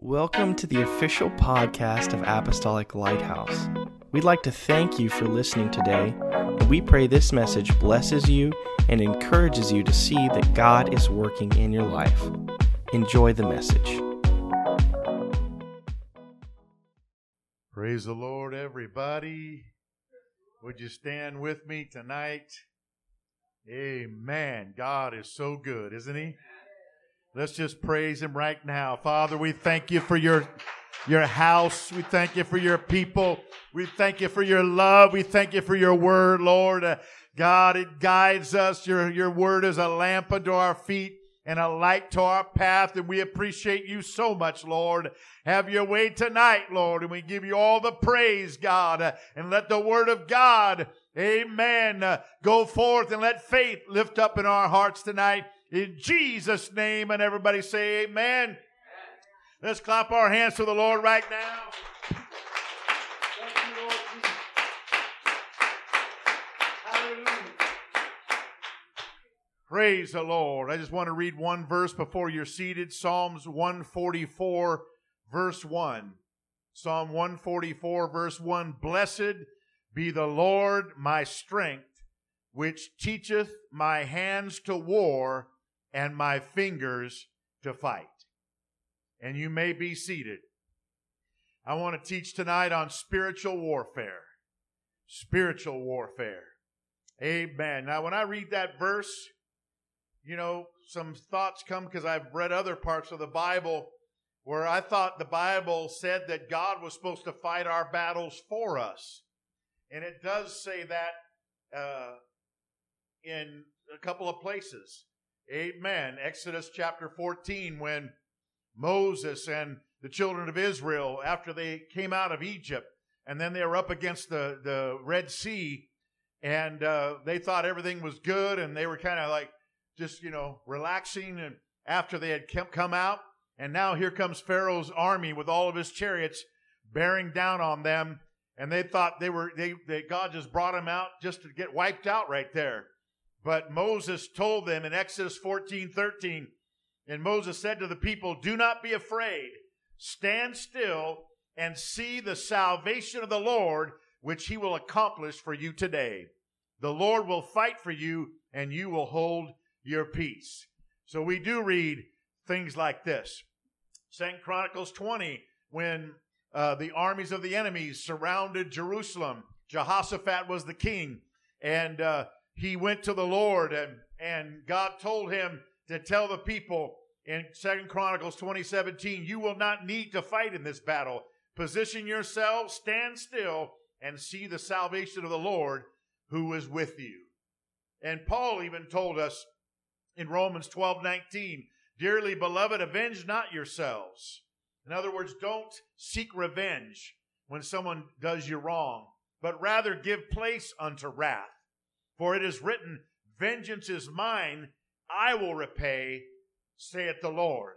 Welcome to the official podcast of Apostolic Lighthouse. We'd like to thank you for listening today, and we pray this message blesses you and encourages you to see that God is working in your life. Enjoy the message. Praise the Lord, everybody. Would you stand with me tonight? Amen. God is so good, isn't He? Let's just praise Him right now. Father, we thank you for your, your house. We thank you for your people. We thank you for your love. We thank you for your word, Lord. Uh, God, it guides us. Your, your word is a lamp unto our feet and a light to our path. And we appreciate you so much, Lord. Have your way tonight, Lord. And we give you all the praise, God. Uh, and let the word of God, amen, uh, go forth and let faith lift up in our hearts tonight. In Jesus' name. And everybody say amen. Let's clap our hands to the Lord right now. You, Lord Hallelujah. Praise the Lord. I just want to read one verse before you're seated. Psalms 144, verse 1. Psalm 144, verse 1. Blessed be the Lord my strength, which teacheth my hands to war and my fingers to fight. And you may be seated. I want to teach tonight on spiritual warfare. Spiritual warfare. Amen. Now, when I read that verse, you know, some thoughts come because I've read other parts of the Bible where I thought the Bible said that God was supposed to fight our battles for us. And it does say that uh, in a couple of places. Amen. Exodus chapter 14, when Moses and the children of Israel, after they came out of Egypt, and then they were up against the, the Red Sea, and uh, they thought everything was good, and they were kind of like just, you know, relaxing. And after they had come out, and now here comes Pharaoh's army with all of his chariots bearing down on them, and they thought they were, they, they God just brought them out just to get wiped out right there. But Moses told them in Exodus 14 13, and Moses said to the people, Do not be afraid, stand still and see the salvation of the Lord, which he will accomplish for you today. The Lord will fight for you, and you will hold your peace. So we do read things like this. Second Chronicles 20, when uh, the armies of the enemies surrounded Jerusalem, Jehoshaphat was the king, and uh, he went to the Lord and, and God told him to tell the people in Second Chronicles 2017, you will not need to fight in this battle. Position yourselves, stand still, and see the salvation of the Lord who is with you. And Paul even told us in Romans 12 19, Dearly beloved, avenge not yourselves. In other words, don't seek revenge when someone does you wrong, but rather give place unto wrath. For it is written, Vengeance is mine, I will repay, saith the Lord.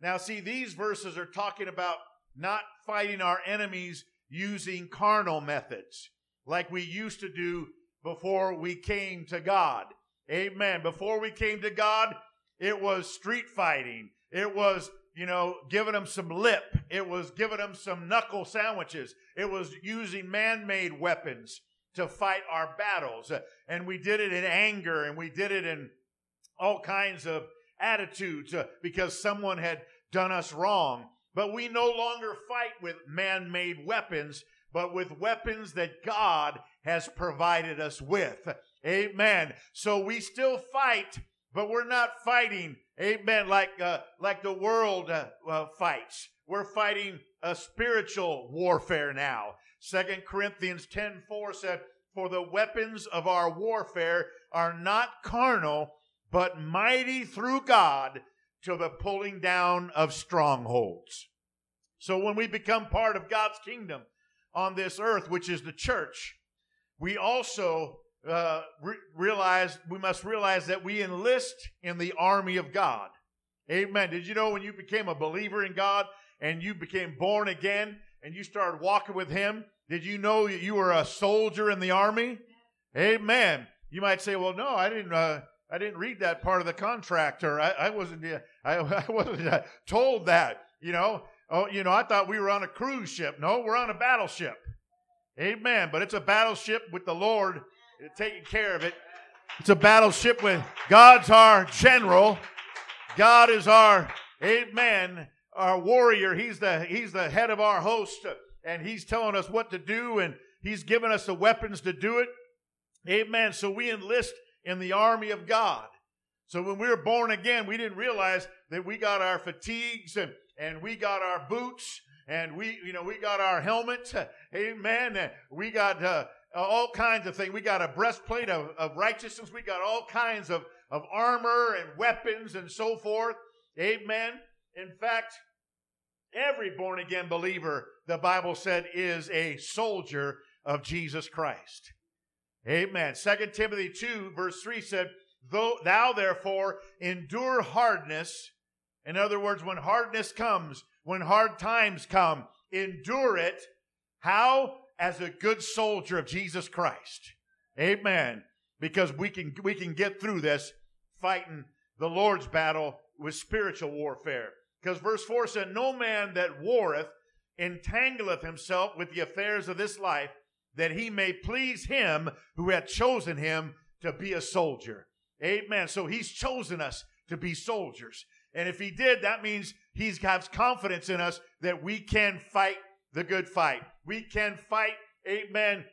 Now, see, these verses are talking about not fighting our enemies using carnal methods like we used to do before we came to God. Amen. Before we came to God, it was street fighting. It was, you know, giving them some lip. It was giving them some knuckle sandwiches. It was using man made weapons to fight our battles. And we did it in anger and we did it in all kinds of attitudes uh, because someone had done us wrong. But we no longer fight with man made weapons, but with weapons that God has provided us with. Amen. So we still fight, but we're not fighting, amen, like, uh, like the world uh, uh, fights. We're fighting a spiritual warfare now. Second Corinthians 10 4 said, For the weapons of our warfare are not carnal, but mighty through God to the pulling down of strongholds. So when we become part of God's kingdom on this earth, which is the church, we also uh, re- realize we must realize that we enlist in the army of God. Amen. Did you know when you became a believer in God and you became born again and you started walking with Him, did you know that you were a soldier in the army? Amen. You might say, "Well, no, I didn't. Uh, I didn't read that part of the contract, or I, I wasn't. Uh, I, I wasn't uh, told that." You know. Oh, you know, I thought we were on a cruise ship. No, we're on a battleship. Amen. But it's a battleship with the Lord taking care of it. It's a battleship with God's our general. God is our amen, our warrior. He's the he's the head of our host and he's telling us what to do and he's given us the weapons to do it. Amen. So we enlist in the army of God. So when we were born again, we didn't realize that we got our fatigues and, and we got our boots and we, you know, we got our helmets. Amen. We got uh, all kinds of things. We got a breastplate of, of righteousness. We got all kinds of, of armor and weapons and so forth. Amen. In fact, every born again believer, the Bible said, is a soldier of Jesus Christ. Amen. Second Timothy 2, verse 3 said, thou therefore endure hardness, in other words, when hardness comes, when hard times come, endure it. How? As a good soldier of Jesus Christ. Amen. Because we can we can get through this fighting the Lord's battle with spiritual warfare. Because verse 4 said, No man that warreth entangleth himself with the affairs of this life, that he may please him who hath chosen him to be a soldier. Amen. So he's chosen us to be soldiers. And if he did, that means he has confidence in us that we can fight the good fight. We can fight, amen,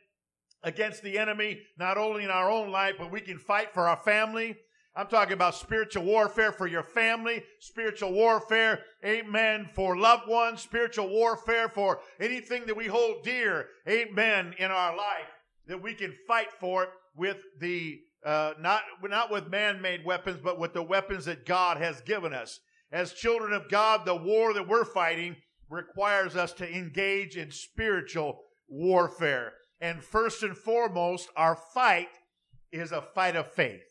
against the enemy, not only in our own life, but we can fight for our family. I'm talking about spiritual warfare for your family, spiritual warfare, amen, for loved ones, spiritual warfare for anything that we hold dear, amen, in our life, that we can fight for it with the uh, not not with man-made weapons, but with the weapons that God has given us. As children of God, the war that we're fighting requires us to engage in spiritual warfare. And first and foremost, our fight is a fight of faith.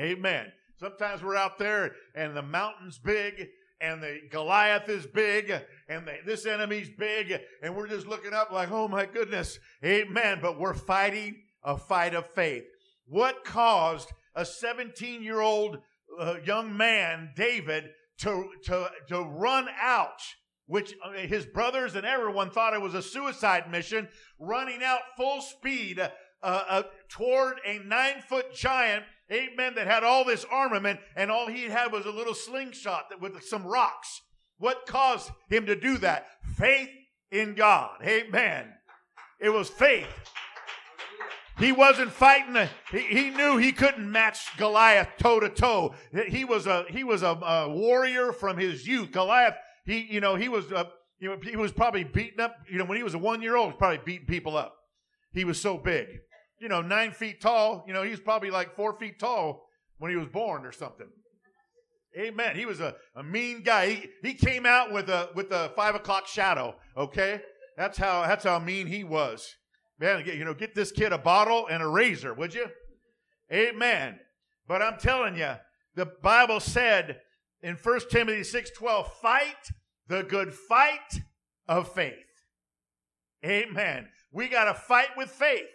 Amen. Sometimes we're out there and the mountain's big and the Goliath is big and the, this enemy's big and we're just looking up like, oh my goodness. Amen. But we're fighting a fight of faith. What caused a 17 year old uh, young man, David, to, to, to run out, which uh, his brothers and everyone thought it was a suicide mission, running out full speed uh, uh, toward a nine foot giant, amen, that had all this armament, and all he had was a little slingshot with some rocks. What caused him to do that? Faith in God. Amen. It was faith. He wasn't fighting. A, he, he knew he couldn't match Goliath toe to toe. He was a he was a, a, warrior from his youth. Goliath, he you know he was a, you know, he was probably beating up. You know when he was a one year old, he was probably beating people up. He was so big. You know, nine feet tall. You know, he was probably like four feet tall when he was born or something. Amen. He was a, a mean guy. He, he came out with a with a five o'clock shadow. Okay, that's how that's how mean he was. Man, you know, get this kid a bottle and a razor, would you? Amen. But I'm telling you, the Bible said in 1 Timothy 6:12, fight the good fight of faith. Amen. We got to fight with faith,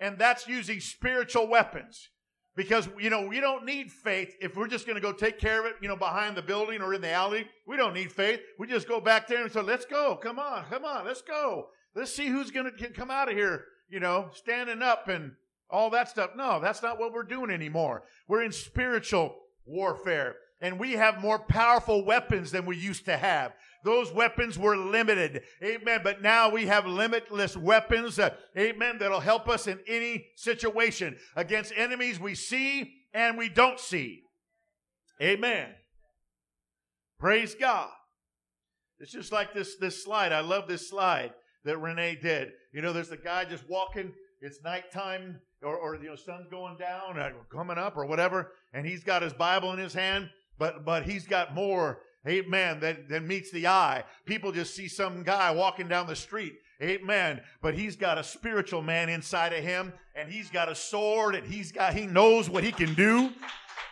and that's using spiritual weapons. Because, you know, we don't need faith if we're just going to go take care of it, you know, behind the building or in the alley. We don't need faith. We just go back there and say, let's go. Come on. Come on. Let's go. Let's see who's going to come out of here, you know, standing up and all that stuff. No, that's not what we're doing anymore. We're in spiritual warfare and we have more powerful weapons than we used to have. Those weapons were limited. Amen. But now we have limitless weapons. Uh, amen. That'll help us in any situation against enemies we see and we don't see. Amen. Praise God. It's just like this, this slide. I love this slide that Renee did. You know, there's a guy just walking. It's nighttime, or, or you know, sun's going down, or coming up, or whatever, and he's got his Bible in his hand. But but he's got more, amen, that, than meets the eye. People just see some guy walking down the street, amen. But he's got a spiritual man inside of him, and he's got a sword, and he's got he knows what he can do.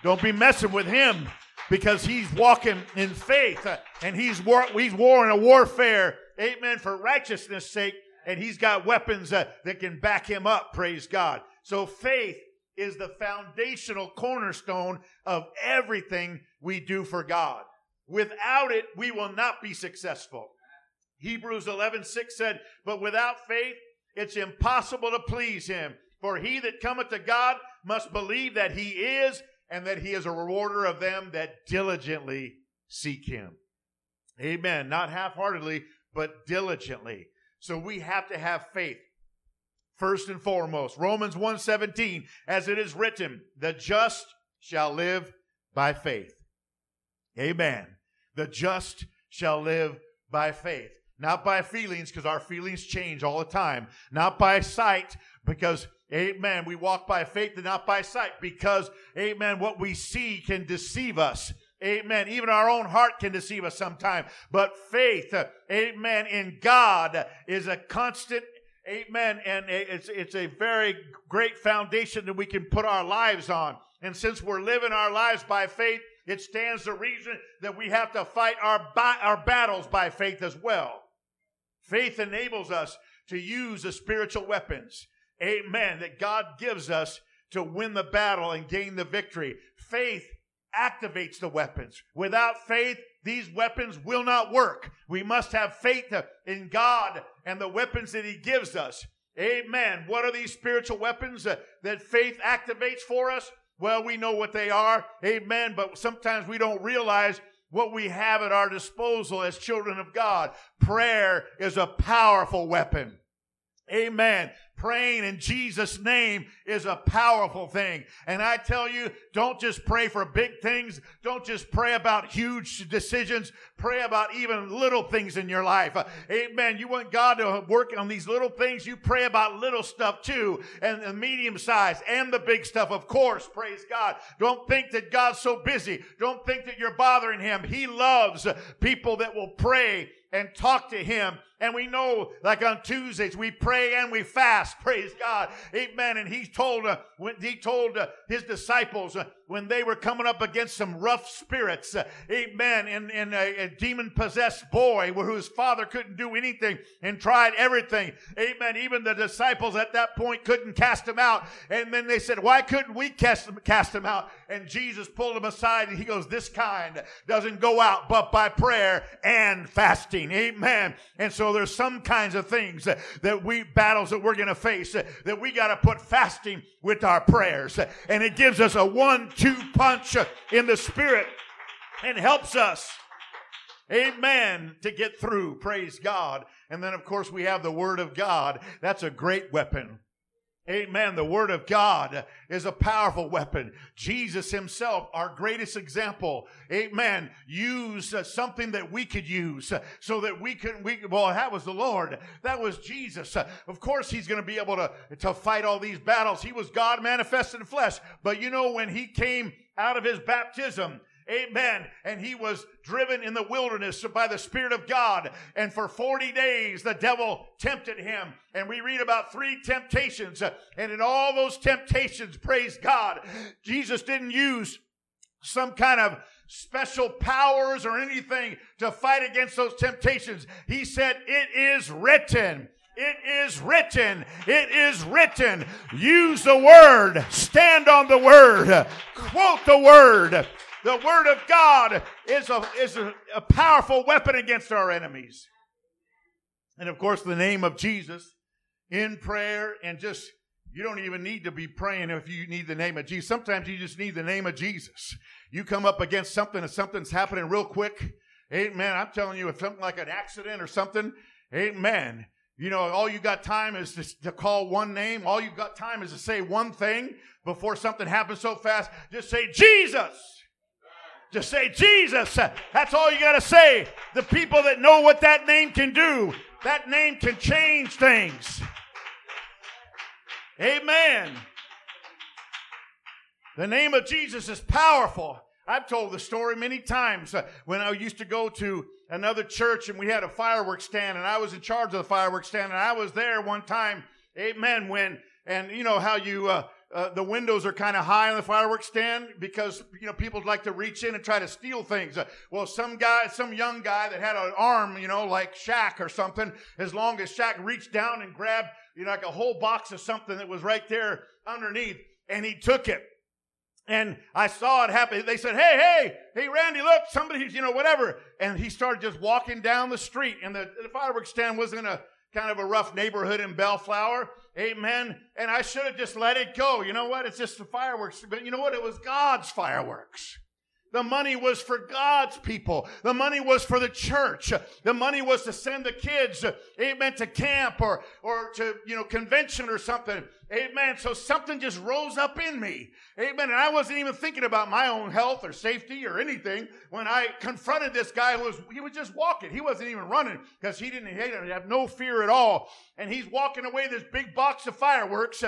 Don't be messing with him because he's walking in faith uh, and he's war, he's warring a warfare amen, for righteousness' sake, and he's got weapons uh, that can back him up, praise God. So faith is the foundational cornerstone of everything we do for God. Without it, we will not be successful. Hebrews 11, 6 said, But without faith, it's impossible to please him. For he that cometh to God must believe that he is, and that he is a rewarder of them that diligently seek him. Amen. Not half heartedly, but diligently. So we have to have faith. First and foremost, Romans 1:17, as it is written, the just shall live by faith. Amen. The just shall live by faith. Not by feelings, because our feelings change all the time. Not by sight, because, amen, we walk by faith and not by sight, because, amen, what we see can deceive us. Amen. Even our own heart can deceive us sometimes. But faith, amen, in God is a constant Amen. And it's, it's a very great foundation that we can put our lives on. And since we're living our lives by faith, it stands to reason that we have to fight our, our battles by faith as well. Faith enables us to use the spiritual weapons. Amen. That God gives us to win the battle and gain the victory. Faith activates the weapons. Without faith, these weapons will not work. We must have faith in God and the weapons that He gives us. Amen. What are these spiritual weapons uh, that faith activates for us? Well, we know what they are. Amen. But sometimes we don't realize what we have at our disposal as children of God. Prayer is a powerful weapon. Amen. Praying in Jesus' name is a powerful thing. And I tell you, don't just pray for big things. Don't just pray about huge decisions. Pray about even little things in your life. Amen. You want God to work on these little things. You pray about little stuff too, and the medium size and the big stuff, of course. Praise God. Don't think that God's so busy. Don't think that you're bothering Him. He loves people that will pray and talk to Him and we know, like on Tuesdays, we pray and we fast. Praise God. Amen. And he told, uh, when he told uh, his disciples uh, when they were coming up against some rough spirits, uh, amen, and, in a, a demon possessed boy whose father couldn't do anything and tried everything. Amen. Even the disciples at that point couldn't cast him out. And then they said, why couldn't we cast him, cast him out? And Jesus pulled him aside and he goes, this kind doesn't go out but by prayer and fasting. Amen. And so there's some kinds of things that we battles that we're going to face that we got to put fasting with our prayers. And it gives us a one two punch in the spirit and helps us. Amen. To get through. Praise God. And then, of course, we have the Word of God. That's a great weapon. Amen. The Word of God is a powerful weapon. Jesus Himself, our greatest example, Amen, used uh, something that we could use uh, so that we could, we, well, that was the Lord. That was Jesus. Uh, of course, He's going to be able to, to fight all these battles. He was God manifested in flesh. But you know, when He came out of His baptism, Amen. And he was driven in the wilderness by the Spirit of God. And for 40 days, the devil tempted him. And we read about three temptations. And in all those temptations, praise God, Jesus didn't use some kind of special powers or anything to fight against those temptations. He said, It is written. It is written. It is written. Use the word. Stand on the word. Quote the word. The Word of God is a, is a, a powerful weapon against our enemies. And of course, the name of Jesus in prayer and just you don't even need to be praying if you need the name of Jesus. Sometimes you just need the name of Jesus. You come up against something and something's happening real quick. Amen. I'm telling you, if something like an accident or something, amen. You know, all you got time is to, to call one name. All you got time is to say one thing before something happens so fast. Just say, Jesus. Just say Jesus. That's all you got to say. The people that know what that name can do, that name can change things. Amen. The name of Jesus is powerful. I've told the story many times when I used to go to another church and we had a fireworks stand and I was in charge of the fireworks stand and I was there one time, amen, when, and you know how you, uh, uh, the windows are kind of high on the fireworks stand because you know people like to reach in and try to steal things. Uh, well, some guy, some young guy that had an arm, you know, like Shaq or something, as long as Shaq reached down and grabbed, you know, like a whole box of something that was right there underneath, and he took it. And I saw it happen. They said, Hey, hey, hey, Randy, look, somebody's, you know, whatever. And he started just walking down the street. And the, the fireworks stand was in a kind of a rough neighborhood in Bellflower. Amen. And I should have just let it go. You know what? It's just the fireworks. But you know what? It was God's fireworks. The money was for God's people. The money was for the church. The money was to send the kids, amen, to camp or, or to, you know, convention or something. Amen. So something just rose up in me. Amen. And I wasn't even thinking about my own health or safety or anything when I confronted this guy who was, he was just walking. He wasn't even running because he didn't, he didn't have no fear at all. And he's walking away this big box of fireworks.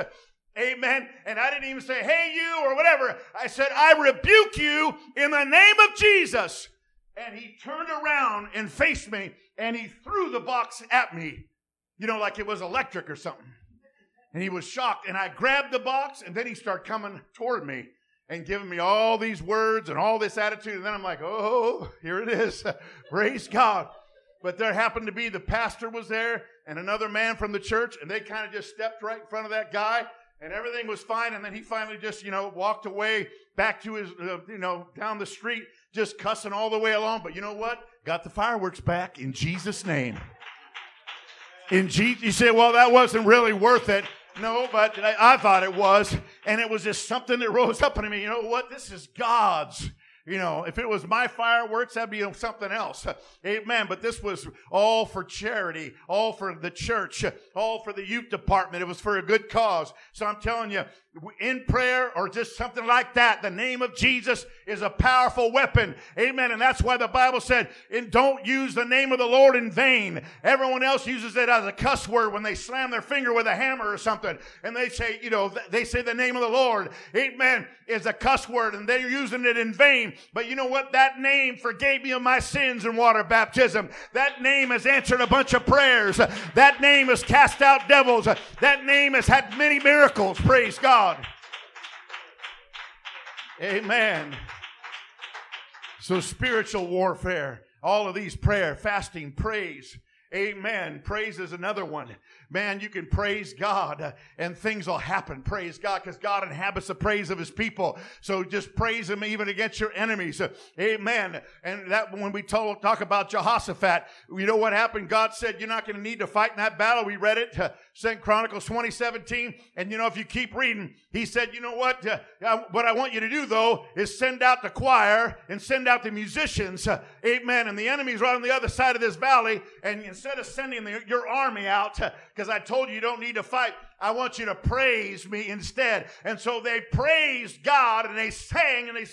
Amen. And I didn't even say, hey, you, or whatever. I said, I rebuke you in the name of Jesus. And he turned around and faced me and he threw the box at me, you know, like it was electric or something. And he was shocked. And I grabbed the box and then he started coming toward me and giving me all these words and all this attitude. And then I'm like, oh, here it is. Praise God. But there happened to be the pastor was there and another man from the church, and they kind of just stepped right in front of that guy and everything was fine. And then he finally just, you know, walked away back to his, uh, you know, down the street, just cussing all the way along. But you know what? Got the fireworks back in Jesus' name. In Jesus, you say, well, that wasn't really worth it. No, but I, I thought it was. And it was just something that rose up in me. You know what? This is God's. You know, if it was my fireworks, that'd be something else. Amen. But this was all for charity, all for the church, all for the youth department. It was for a good cause. So I'm telling you, in prayer or just something like that, the name of Jesus is a powerful weapon. Amen. And that's why the Bible said, and don't use the name of the Lord in vain. Everyone else uses it as a cuss word when they slam their finger with a hammer or something. And they say, you know, they say the name of the Lord. Amen. Is a cuss word and they're using it in vain. But you know what? That name forgave me of my sins in water baptism. That name has answered a bunch of prayers. That name has cast out devils. That name has had many miracles. Praise God. God. Amen. So, spiritual warfare, all of these prayer, fasting, praise. Amen. Praise is another one man, you can praise God uh, and things will happen. Praise God, because God inhabits the praise of his people. So just praise him even against your enemies. Uh, amen. And that when we talk, talk about Jehoshaphat, you know what happened? God said, You're not going to need to fight in that battle. We read it, uh, Second Chronicles 2017. And you know, if you keep reading, he said, You know what? Uh, what I want you to do though is send out the choir and send out the musicians. Uh, amen. And the enemy's right on the other side of this valley. And instead of sending the, your army out, uh, because I told you you don't need to fight. I want you to praise me instead. And so they praised God and they sang and they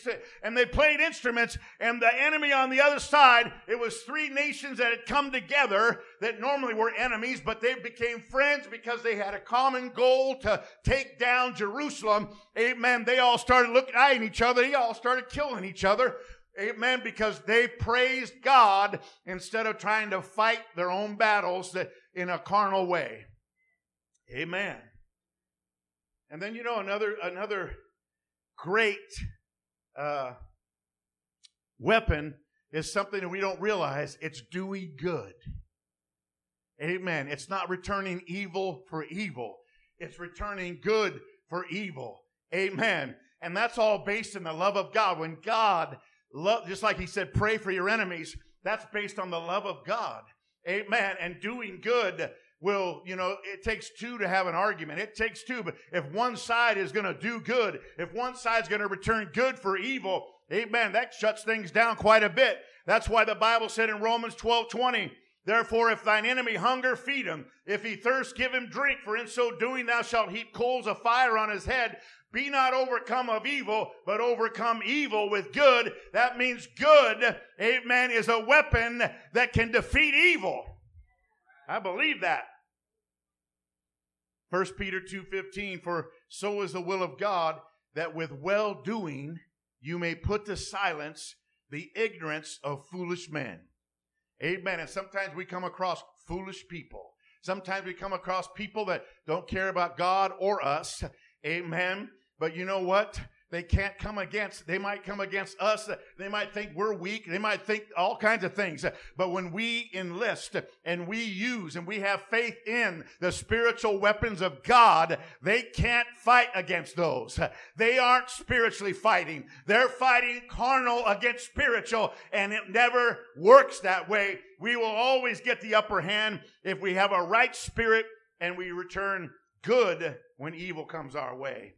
and they played instruments and the enemy on the other side, it was three nations that had come together that normally were enemies, but they became friends because they had a common goal to take down Jerusalem. Amen. They all started looking eyeing each other. They all started killing each other. Amen. Because they praised God instead of trying to fight their own battles that in a carnal way. Amen. And then you know another another great uh, weapon is something that we don't realize. It's doing good. Amen. It's not returning evil for evil. It's returning good for evil. Amen. And that's all based in the love of God. When God love, just like He said, pray for your enemies. That's based on the love of God. Amen. And doing good will, you know, it takes two to have an argument. It takes two. But if one side is going to do good, if one side's going to return good for evil, amen, that shuts things down quite a bit. That's why the Bible said in Romans 12 20, Therefore, if thine enemy hunger, feed him. If he thirst, give him drink. For in so doing, thou shalt heap coals of fire on his head. Be not overcome of evil, but overcome evil with good. That means good, amen, is a weapon that can defeat evil. I believe that. 1 Peter 2:15 for so is the will of God that with well doing you may put to silence the ignorance of foolish men. Amen. And sometimes we come across foolish people. Sometimes we come across people that don't care about God or us. Amen. But you know what? They can't come against, they might come against us. They might think we're weak. They might think all kinds of things. But when we enlist and we use and we have faith in the spiritual weapons of God, they can't fight against those. They aren't spiritually fighting. They're fighting carnal against spiritual and it never works that way. We will always get the upper hand if we have a right spirit and we return good when evil comes our way.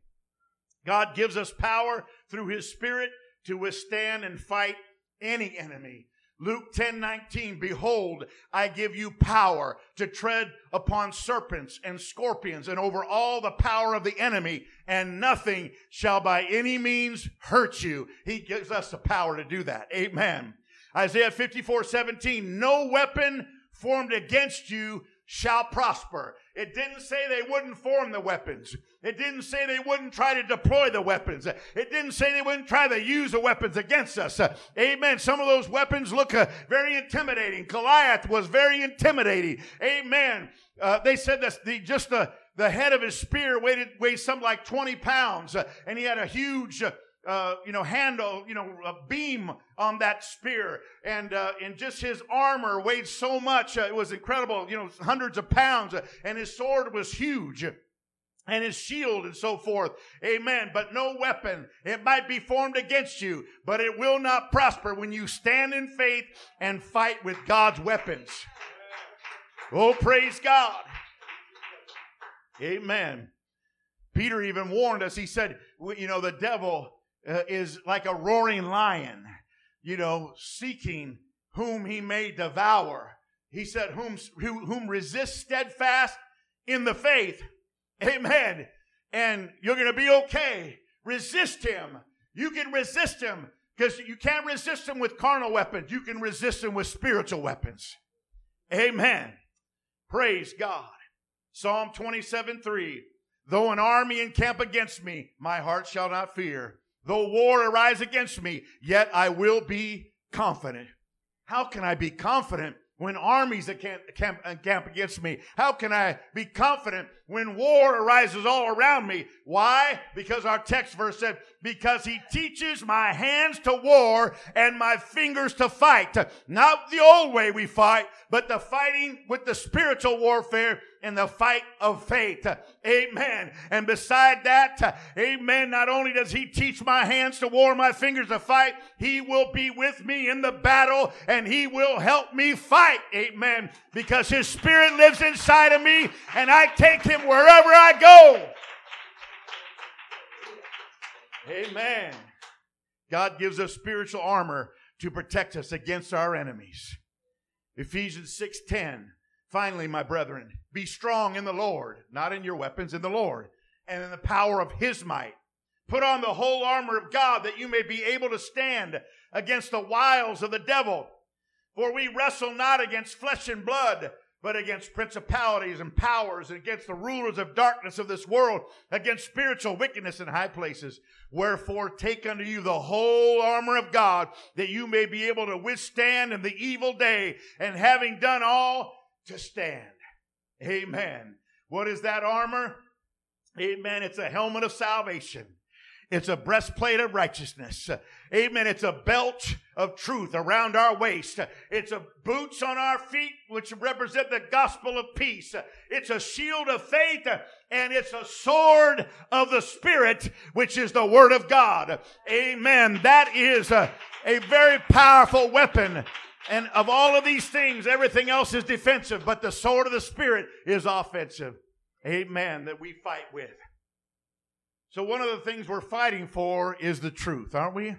God gives us power through his spirit to withstand and fight any enemy. Luke 10 19, behold, I give you power to tread upon serpents and scorpions and over all the power of the enemy, and nothing shall by any means hurt you. He gives us the power to do that. Amen. Isaiah 54 17, no weapon formed against you shall prosper. It didn't say they wouldn't form the weapons. It didn't say they wouldn't try to deploy the weapons. It didn't say they wouldn't try to use the weapons against us. Uh, amen. Some of those weapons look uh, very intimidating. Goliath was very intimidating. Amen. Uh, they said that the, just the, the head of his spear weighed, weighed something like 20 pounds, uh, and he had a huge uh, you know, handle, you know, a beam on that spear. And, uh, and just his armor weighed so much. Uh, it was incredible, you know, hundreds of pounds. Uh, and his sword was huge. And his shield and so forth. Amen. But no weapon. It might be formed against you, but it will not prosper when you stand in faith and fight with God's weapons. Oh, praise God. Amen. Peter even warned us. He said, you know, the devil uh, is like a roaring lion, you know, seeking whom he may devour. He said, whom, who, whom resist steadfast in the faith. Amen. And you're going to be okay. Resist him. You can resist him because you can't resist him with carnal weapons. You can resist him with spiritual weapons. Amen. Praise God. Psalm 27 3. Though an army encamp against me, my heart shall not fear. Though war arise against me, yet I will be confident. How can I be confident when armies camp, camp, uh, camp against me? How can I be confident when war arises all around me? Why? Because our text verse said, because he teaches my hands to war and my fingers to fight. Not the old way we fight, but the fighting with the spiritual warfare in the fight of faith. Amen. And beside that, amen, not only does he teach my hands to war, my fingers to fight, he will be with me in the battle and he will help me fight. Amen. Because his spirit lives inside of me and I take him wherever I go. Amen. God gives us spiritual armor to protect us against our enemies. Ephesians 6:10 Finally, my brethren, be strong in the Lord, not in your weapons, in the Lord, and in the power of his might. Put on the whole armor of God that you may be able to stand against the wiles of the devil. For we wrestle not against flesh and blood, but against principalities and powers, and against the rulers of darkness of this world, against spiritual wickedness in high places. Wherefore, take unto you the whole armor of God, that you may be able to withstand in the evil day, and having done all, to stand. Amen. What is that armor? Amen. It's a helmet of salvation. It's a breastplate of righteousness. Amen. It's a belt of truth around our waist. It's a boots on our feet, which represent the gospel of peace. It's a shield of faith and it's a sword of the spirit, which is the word of God. Amen. That is a, a very powerful weapon. And of all of these things, everything else is defensive, but the sword of the spirit is offensive. Amen. That we fight with. So, one of the things we're fighting for is the truth, aren't we?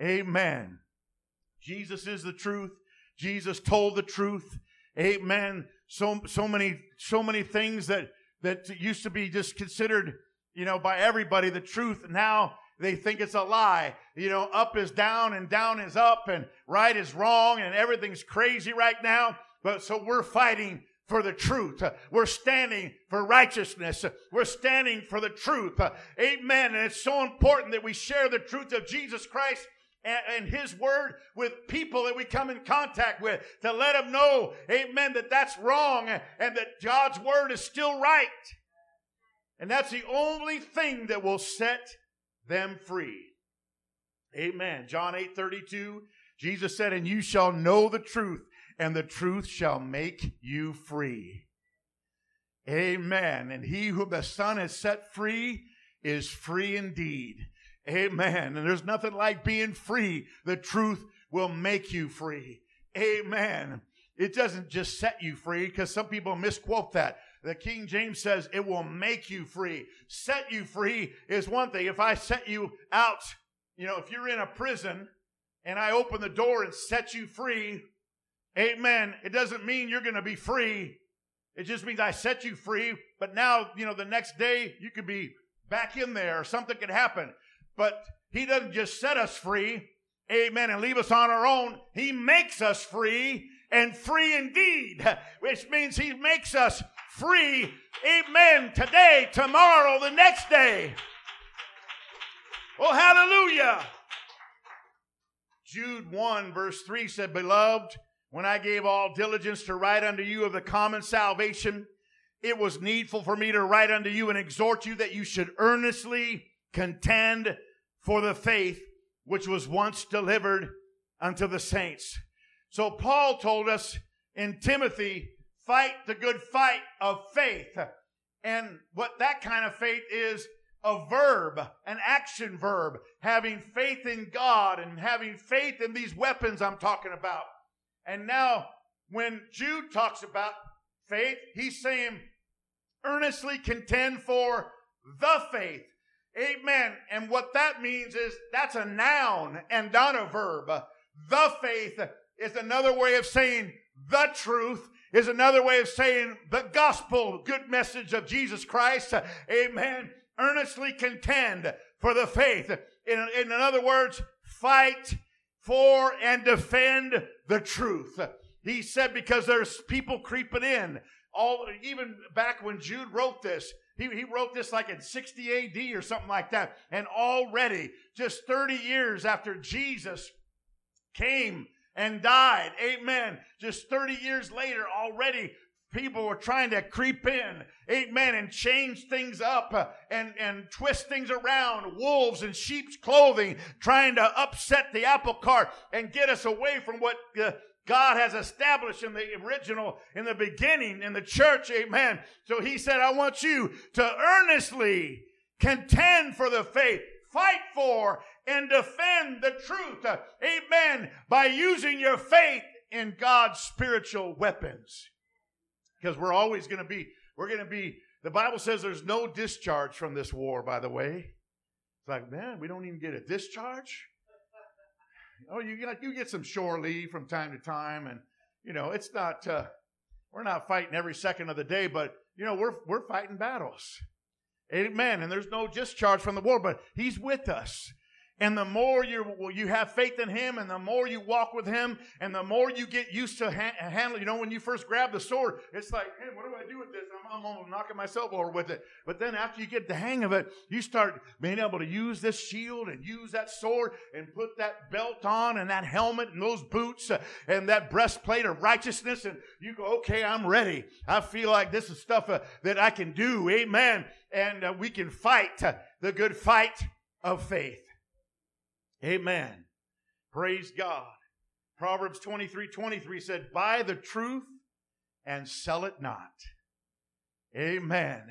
Amen. Jesus is the truth. Jesus told the truth. Amen. So, so many, so many things that, that used to be just considered, you know, by everybody the truth. Now they think it's a lie. You know, up is down and down is up and right is wrong and everything's crazy right now. But so we're fighting for the truth. We're standing for righteousness. We're standing for the truth. Amen. And it's so important that we share the truth of Jesus Christ and, His Word with people that we come in contact with to let them know, amen, that that's wrong and that God's Word is still right. And that's the only thing that will set them free. Amen. John 8 32, Jesus said, And you shall know the truth, and the truth shall make you free. Amen. And he whom the Son has set free is free indeed. Amen. And there's nothing like being free. The truth will make you free. Amen. It doesn't just set you free because some people misquote that. The King James says it will make you free. Set you free is one thing. If I set you out, you know, if you're in a prison and I open the door and set you free, amen, it doesn't mean you're going to be free. It just means I set you free, but now, you know, the next day you could be back in there something could happen. But he doesn't just set us free, amen, and leave us on our own. He makes us free and free indeed, which means he makes us free, amen, today, tomorrow, the next day. Oh, hallelujah. Jude 1, verse 3 said, Beloved, when I gave all diligence to write unto you of the common salvation, it was needful for me to write unto you and exhort you that you should earnestly contend for the faith which was once delivered unto the saints. So Paul told us in Timothy, fight the good fight of faith. And what that kind of faith is, a verb, an action verb, having faith in God and having faith in these weapons I'm talking about. And now, when Jude talks about faith, he's saying, earnestly contend for the faith. Amen. And what that means is that's a noun and not a verb. The faith is another way of saying the truth, is another way of saying the gospel, good message of Jesus Christ. Amen. Earnestly contend for the faith. In, in other words, fight for and defend the truth. He said because there's people creeping in. All even back when Jude wrote this, he, he wrote this like in 60 AD or something like that. And already, just 30 years after Jesus came and died, amen, just 30 years later, already people were trying to creep in, amen, and change things up uh, and, and twist things around, wolves in sheep's clothing, trying to upset the apple cart and get us away from what uh, God has established in the original, in the beginning, in the church. Amen. So he said, I want you to earnestly contend for the faith, fight for and defend the truth. Amen. By using your faith in God's spiritual weapons. Because we're always going to be, we're going to be, the Bible says there's no discharge from this war, by the way. It's like, man, we don't even get a discharge. Oh, you get you get some shore leave from time to time, and you know it's not uh, we're not fighting every second of the day, but you know we're we're fighting battles. Amen. And there's no discharge from the war, but He's with us. And the more you you have faith in Him, and the more you walk with Him, and the more you get used to ha- handle. You know, when you first grab the sword, it's like, hey, what do I do with this? I'm, I'm almost knocking myself over with it. But then after you get the hang of it, you start being able to use this shield and use that sword and put that belt on and that helmet and those boots uh, and that breastplate of righteousness, and you go, okay, I'm ready. I feel like this is stuff uh, that I can do. Amen. And uh, we can fight uh, the good fight of faith. Amen. Praise God. Proverbs 23 23 said, Buy the truth and sell it not. Amen.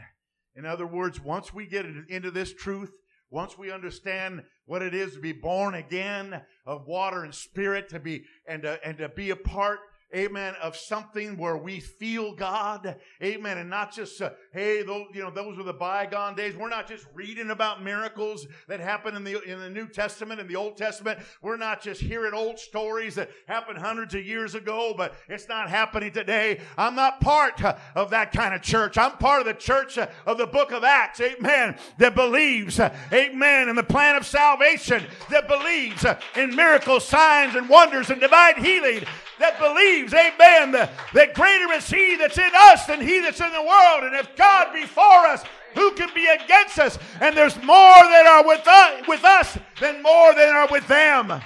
In other words, once we get into this truth, once we understand what it is to be born again of water and spirit, to be and to, and to be a part amen, of something where we feel God, amen, and not just, uh, hey, those, you know, those were the bygone days. We're not just reading about miracles that happen in the, in the New Testament and the Old Testament. We're not just hearing old stories that happened hundreds of years ago, but it's not happening today. I'm not part uh, of that kind of church. I'm part of the church uh, of the book of Acts, amen, that believes, uh, amen, in the plan of salvation, that believes in miracles, signs, and wonders and divine healing, that believes, amen, that greater is he that's in us than he that's in the world. And if God be for us, who can be against us? And there's more that are with us, with us than more that are with them.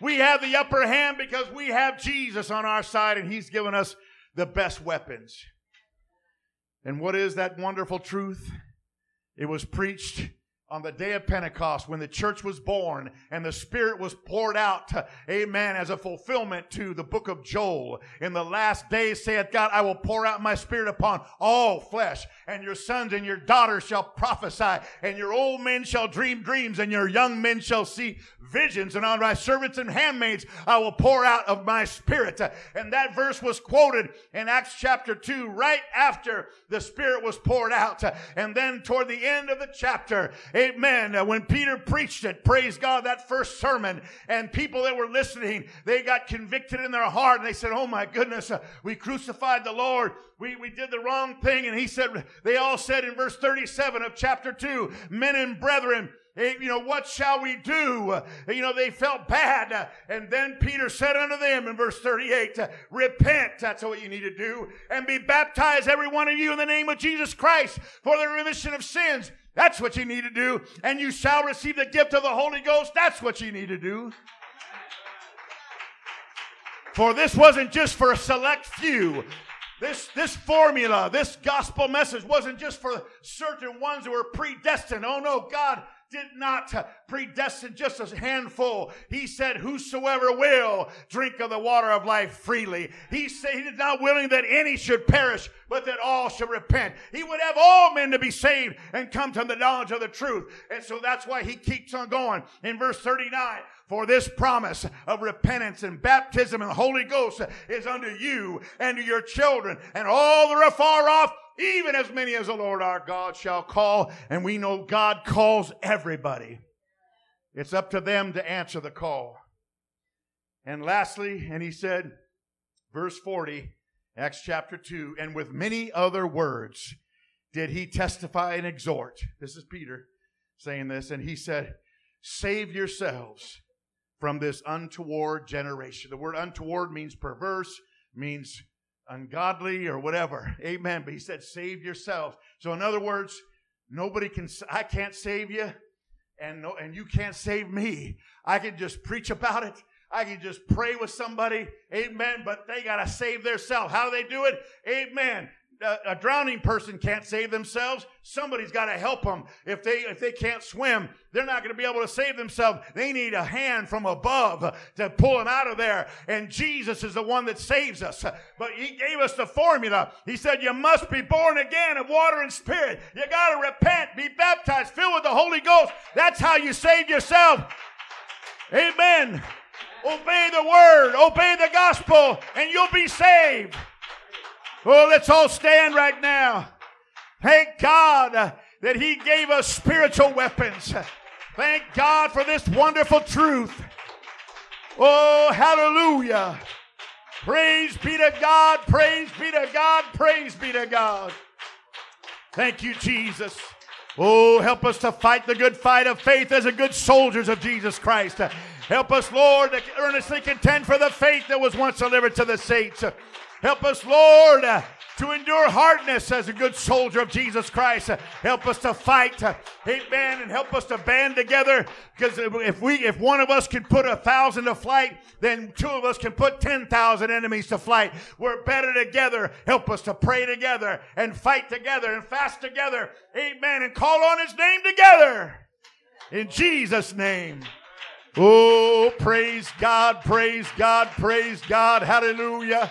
We have the upper hand because we have Jesus on our side and he's given us the best weapons. And what is that wonderful truth? It was preached on the day of Pentecost when the church was born and the Spirit was poured out, amen, as a fulfillment to the book of Joel. In the last days, saith God, I will pour out my Spirit upon all flesh, and your sons and your daughters shall prophesy, and your old men shall dream dreams, and your young men shall see visions, and on my servants and handmaids I will pour out of my Spirit. And that verse was quoted in Acts chapter 2, right after the Spirit was poured out. And then toward the end of the chapter, Amen. When Peter preached it, praise God, that first sermon, and people that were listening, they got convicted in their heart and they said, Oh my goodness, uh, we crucified the Lord. We, we did the wrong thing. And he said, they all said in verse 37 of chapter 2, men and brethren, you know, what shall we do? Uh, you know, they felt bad. Uh, and then Peter said unto them in verse 38, uh, repent. That's what you need to do. And be baptized, every one of you, in the name of Jesus Christ for the remission of sins. That's what you need to do. And you shall receive the gift of the Holy Ghost. That's what you need to do. For this wasn't just for a select few. This, this formula, this gospel message wasn't just for certain ones who were predestined. Oh no, God did not predestine just a handful. He said, Whosoever will drink of the water of life freely. He said he is not willing that any should perish, but that all should repent. He would have all men to be saved and come to the knowledge of the truth. And so that's why he keeps on going in verse 39. For this promise of repentance and baptism and the Holy Ghost is unto you and to your children and all that are far off even as many as the Lord our God shall call. And we know God calls everybody. It's up to them to answer the call. And lastly, and he said, verse 40, Acts chapter 2, and with many other words did he testify and exhort. This is Peter saying this, and he said, Save yourselves from this untoward generation. The word untoward means perverse, means ungodly or whatever. Amen. But he said, save yourselves. So in other words, nobody can, I can't save you and no, and you can't save me. I can just preach about it. I can just pray with somebody. Amen. But they got to save themselves. How do they do it? Amen Uh, a, drowning person can't save themselves. Somebody's got to help them. If they if they can't swim, they're not going to be able to save themselves. They need a hand from above to pull them out of there. And Jesus is the one that saves us. But He gave us the formula. He said, "You must be born again of water and spirit. You got to repent, be baptized, filled with the Holy Ghost. That's how you save yourself." Amen. Obey the word, obey the gospel, and you'll be saved. Oh, let's all stand right now. Thank God that He gave us spiritual weapons. Thank God for this wonderful truth. Oh, hallelujah. Praise be to God, praise be to God, praise be to God. Thank you, Jesus. Oh, help us to fight the good fight of faith as a good soldiers of Jesus Christ. Help us, Lord, to earnestly contend for the faith that was once delivered to the saints. Help us, Lord, to endure hardness as a good soldier of Jesus Christ. Help us to fight, amen, and help us to band together. Because if we, if one of us can put a thousand to flight, then two of us can put ten thousand enemies to flight. We're better together. Help us to pray together and fight together and fast together, amen, and call on His name together. In Jesus' name. Oh, praise God, praise God, praise God. Hallelujah.